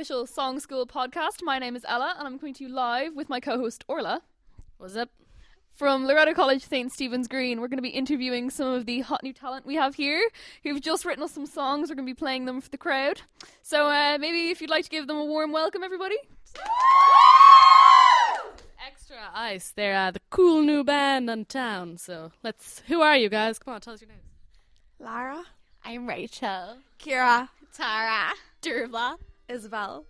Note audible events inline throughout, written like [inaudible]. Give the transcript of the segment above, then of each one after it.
welcome to the official Song School podcast. My name is Ella, and I'm coming to you live with my co host Orla. What's up? From Loreto College, St. Stephen's Green, we're going to be interviewing some of the hot new talent we have here who've just written us some songs. We're going to be playing them for the crowd. So uh, maybe if you'd like to give them a warm welcome, everybody. Extra ice. They're uh, the cool new band in town. So let's. Who are you guys? Come on, tell us your names. Lara, I'm Rachel. Kira, Tara. Dervla, well.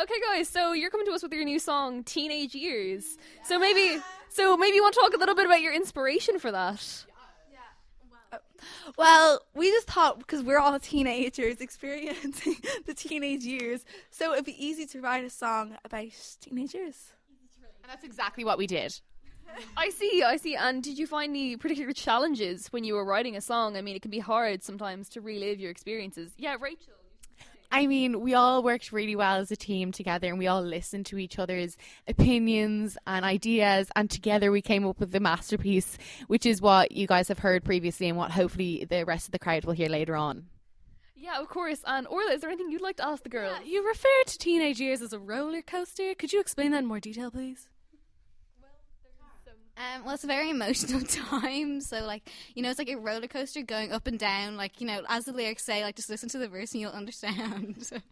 Okay, guys, so you're coming to us with your new song, Teenage Years. So maybe, so maybe you want to talk a little bit about your inspiration for that. Uh, well, we just thought because we're all teenagers [laughs] experiencing [laughs] the teenage years, so it'd be easy to write a song about teenagers. And that's exactly what we did. [laughs] I see, I see. And did you find any particular challenges when you were writing a song? I mean, it can be hard sometimes to relive your experiences. Yeah, Rachel. I mean, we all worked really well as a team together and we all listened to each other's opinions and ideas, and together we came up with the masterpiece, which is what you guys have heard previously and what hopefully the rest of the crowd will hear later on. Yeah, of course. And Orla, is there anything you'd like to ask the girls? You refer to teenage years as a roller coaster. Could you explain that in more detail, please? Um, well, it's a very [laughs] emotional time. So, like, you know, it's like a roller coaster going up and down. Like, you know, as the lyrics say, like, just listen to the verse and you'll understand. [laughs]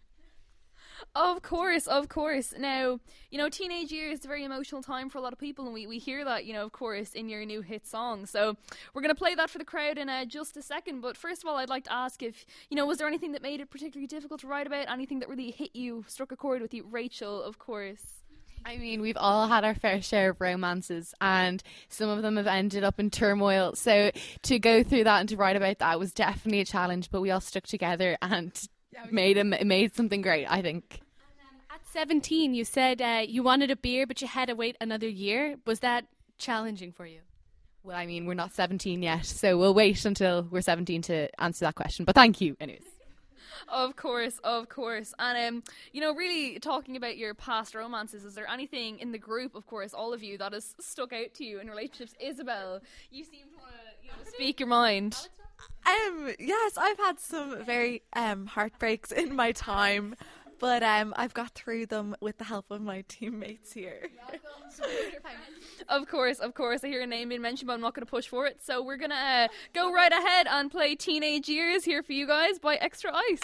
Of course, of course. Now, you know, teenage years is a very emotional time for a lot of people, and we, we hear that, you know, of course, in your new hit song. So we're going to play that for the crowd in uh, just a second. But first of all, I'd like to ask if, you know, was there anything that made it particularly difficult to write about? Anything that really hit you, struck a chord with you? Rachel, of course. I mean, we've all had our fair share of romances, and some of them have ended up in turmoil. So to go through that and to write about that was definitely a challenge, but we all stuck together and made a, made something great. I think. At 17, you said uh, you wanted a beer, but you had to wait another year. Was that challenging for you? Well, I mean, we're not 17 yet, so we'll wait until we're 17 to answer that question. But thank you, anyways. Of course, of course. And, um, you know, really talking about your past romances, is there anything in the group, of course, all of you, that has stuck out to you in relationships? Isabel, you seem to want to you know, speak your mind. Um, yes, I've had some very um heartbreaks in my time, but um, I've got through them with the help of my teammates here. Of course, of course. I hear a name being mentioned, but I'm not going to push for it. So we're going to uh, go right ahead and play Teenage Years here for you guys by Extra Ice.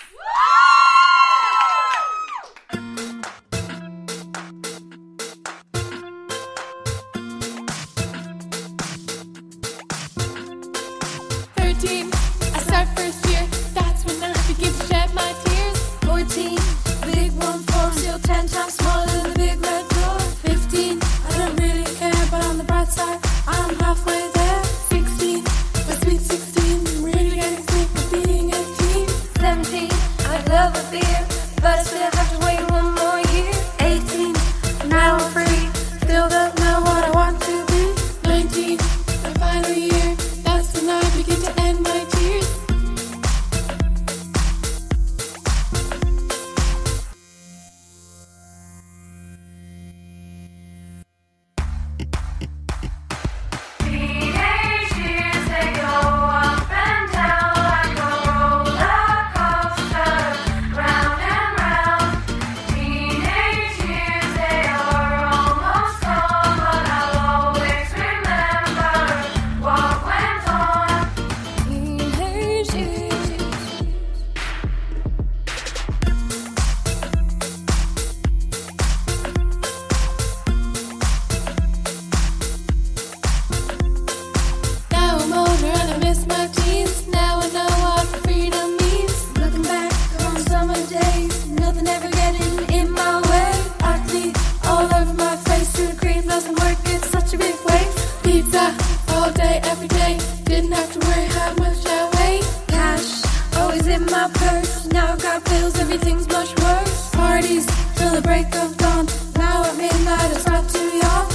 all day, every day. Didn't have to worry how much I weigh. Cash always in my purse. Now I've got bills, everything's much worse. Parties till the break of dawn. Now at midnight, it's not too young.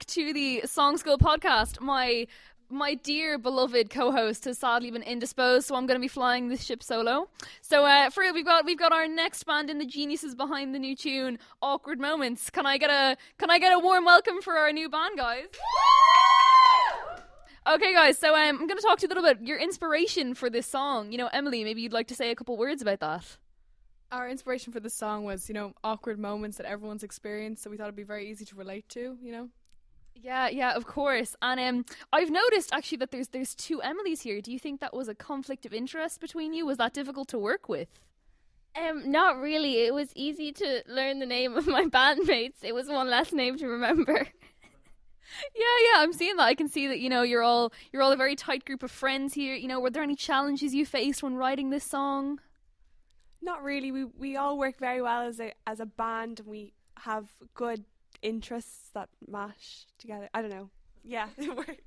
Back to the Song School podcast. My my dear beloved co-host has sadly been indisposed, so I'm going to be flying this ship solo. So, uh, for real, we've got we've got our next band in the geniuses behind the new tune, Awkward Moments. Can I get a can I get a warm welcome for our new band, guys? Okay, guys. So um, I'm going to talk to you a little bit your inspiration for this song. You know, Emily, maybe you'd like to say a couple words about that. Our inspiration for this song was, you know, awkward moments that everyone's experienced, so we thought it'd be very easy to relate to, you know. Yeah, yeah, of course. And um, I've noticed actually that there's there's two Emilys here. Do you think that was a conflict of interest between you? Was that difficult to work with? Um, not really. It was easy to learn the name of my [laughs] bandmates. It was one less name to remember. [laughs] Yeah, yeah, I'm seeing that. I can see that you know you're all you're all a very tight group of friends here. You know, were there any challenges you faced when writing this song? Not really. We we all work very well as a as a band and we have good interests that mash together. I don't know. Yeah, [laughs] it works.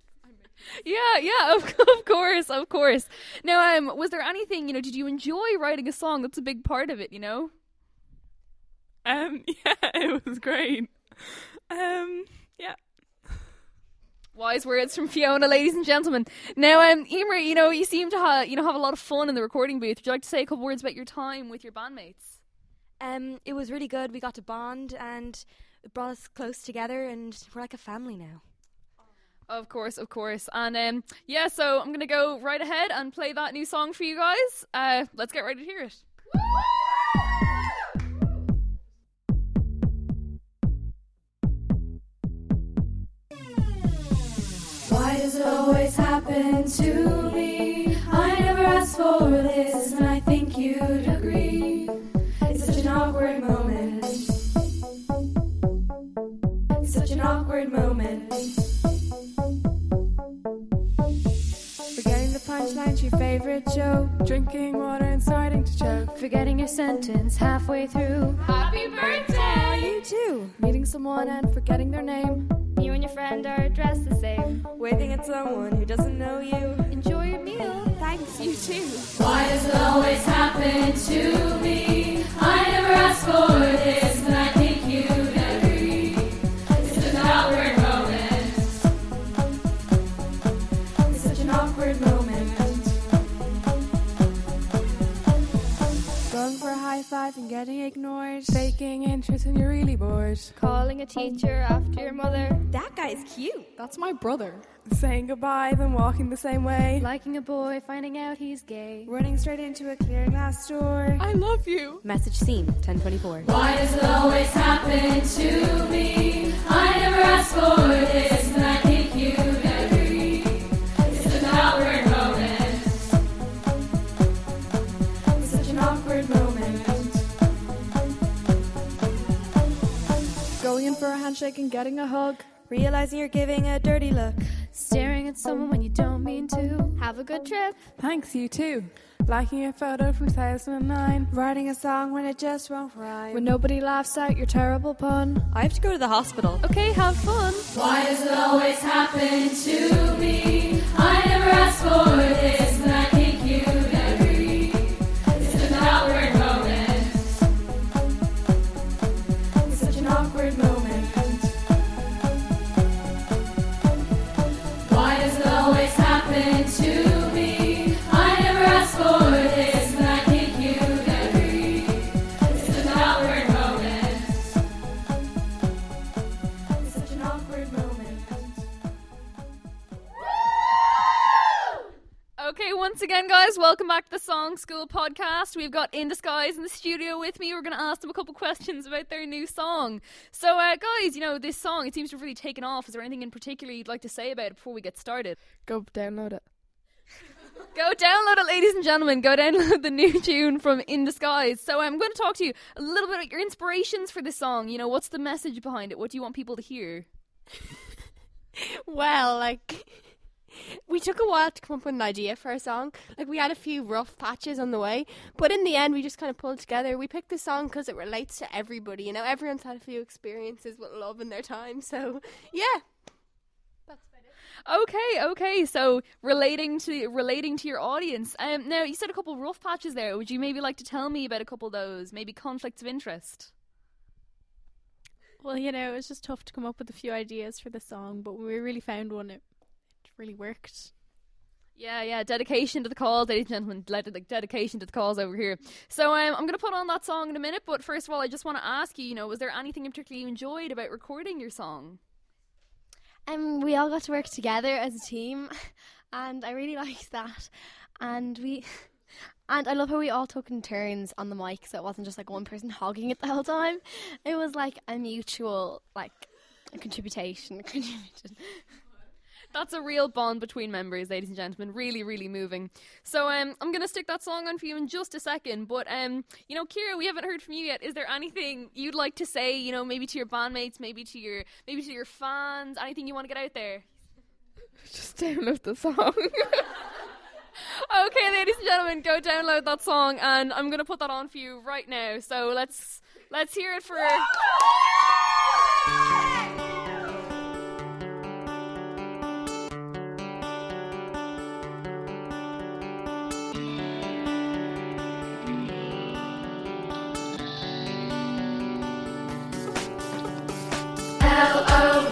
Yeah, yeah, of, [laughs] of course, of course. Now, um, was there anything you know? Did you enjoy writing a song? That's a big part of it, you know. Um [laughs] yeah, it was great. Um yeah. Wise words from Fiona, ladies and gentlemen. Now, um, Emer, you know, you seem to have you know have a lot of fun in the recording booth. Would you like to say a couple words about your time with your bandmates? Um, it was really good. We got to bond and it brought us close together, and we're like a family now. Of course, of course. And um, yeah, so I'm gonna go right ahead and play that new song for you guys. Uh, let's get ready to hear it. Why does it always happen to me? I never asked for this, such an awkward moment. Forgetting the punchline to your favorite joke. Drinking water and starting to choke. Forgetting your sentence halfway through. Happy birthday! Oh, you too. Meeting someone and forgetting their name. You and your friend are dressed the same. Waving at someone who doesn't know you. Enjoy your meal. Thanks, you too. Why does it always happen to me? I never asked for this, high and getting ignored. Faking interest when you're really bored. Calling a teacher after your mother. That guy's cute. That's my brother. Saying goodbye, then walking the same way. Liking a boy, finding out he's gay. Running straight into a clear glass door. I love you. Message seen. 1024. Why does it always happen to me? I never asked for this, getting a hug. Realizing you're giving a dirty look. Staring at someone when you don't mean to. Have a good trip. Thanks, you too. Liking a photo from 2009. Writing a song when it just won't rhyme. When nobody laughs at your terrible pun. I have to go to the hospital. Okay, have fun. Why does it always happen to me? Okay, once again, guys, welcome back to the Song School podcast. We've got In Disguise in the studio with me. We're going to ask them a couple questions about their new song. So, uh, guys, you know, this song, it seems to have really taken off. Is there anything in particular you'd like to say about it before we get started? Go download it. [laughs] Go download it, ladies and gentlemen. Go download the new tune from In Disguise. So I'm going to talk to you a little bit about your inspirations for this song. You know, what's the message behind it? What do you want people to hear? [laughs] Well, like we took a while to come up with an idea for a song. Like we had a few rough patches on the way, but in the end, we just kind of pulled together. We picked this song because it relates to everybody. You know, everyone's had a few experiences with love in their time, so yeah. That's about it. Okay, okay. So relating to relating to your audience. Um, now you said a couple rough patches there. Would you maybe like to tell me about a couple of those? Maybe conflicts of interest. Well, you know, it was just tough to come up with a few ideas for the song, but when we really found one, it, it really worked. Yeah, yeah, dedication to the cause, ladies and gentlemen. Like, dedication to the cause over here. So um, I'm going to put on that song in a minute, but first of all, I just want to ask you, you know, was there anything in particular you enjoyed about recording your song? Um, we all got to work together as a team, [laughs] and I really [laughs] liked that. And we, [laughs] and I love how we all took in turns on the mic, so it wasn't just like one person hogging it the whole time. It was like a mutual like contribution. contribution. That's a real bond between members, ladies and gentlemen. Really, really moving. So um, I'm gonna stick that song on for you in just a second. But um, you know, Kira, we haven't heard from you yet. Is there anything you'd like to say? You know, maybe to your bandmates, maybe to your, maybe to your fans. Anything you want to get out there? [laughs] Just download the song. [laughs] okay, ladies and gentlemen, go download that song, and I'm gonna put that on for you right now. So let's let's hear it for. [laughs] L O.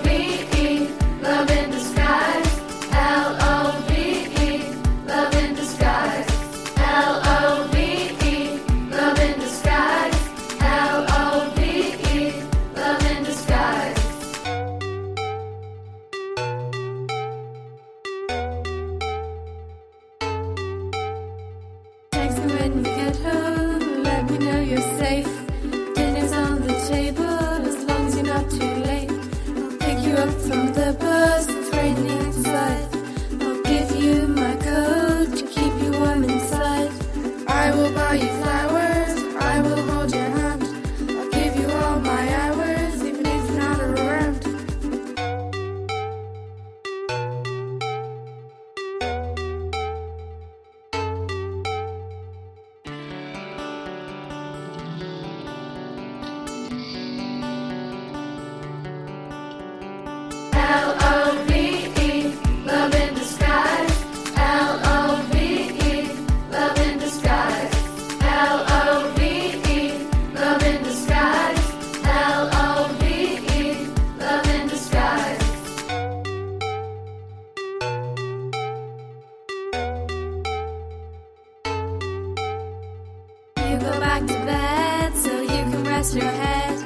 back to bed so you can rest your head.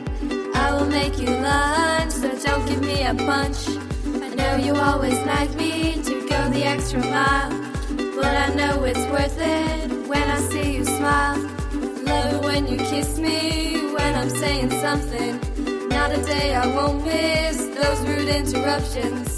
I will make you lunch, so don't give me a punch. I know you always nag me to go the extra mile, but I know it's worth it when I see you smile. Love it when you kiss me when I'm saying something. Not a day I won't miss those rude interruptions.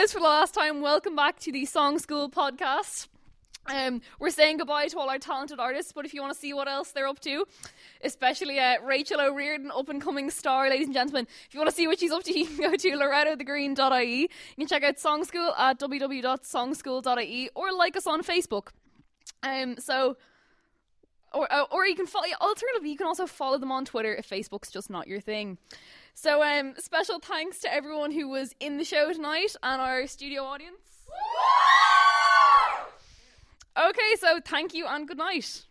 Guys, for the last time, welcome back to the Song School podcast. Um, we're saying goodbye to all our talented artists, but if you want to see what else they're up to, especially uh, Rachel O'Riordan, up and coming star, ladies and gentlemen, if you want to see what she's up to, [laughs] you can go to lorettathegreen.ie. You can check out Song School at www.songschool.ie or like us on Facebook. Um, so, or uh, or you can follow. Alternatively, you can also follow them on Twitter if Facebook's just not your thing. So, um, special thanks to everyone who was in the show tonight and our studio audience. Okay, so thank you and good night.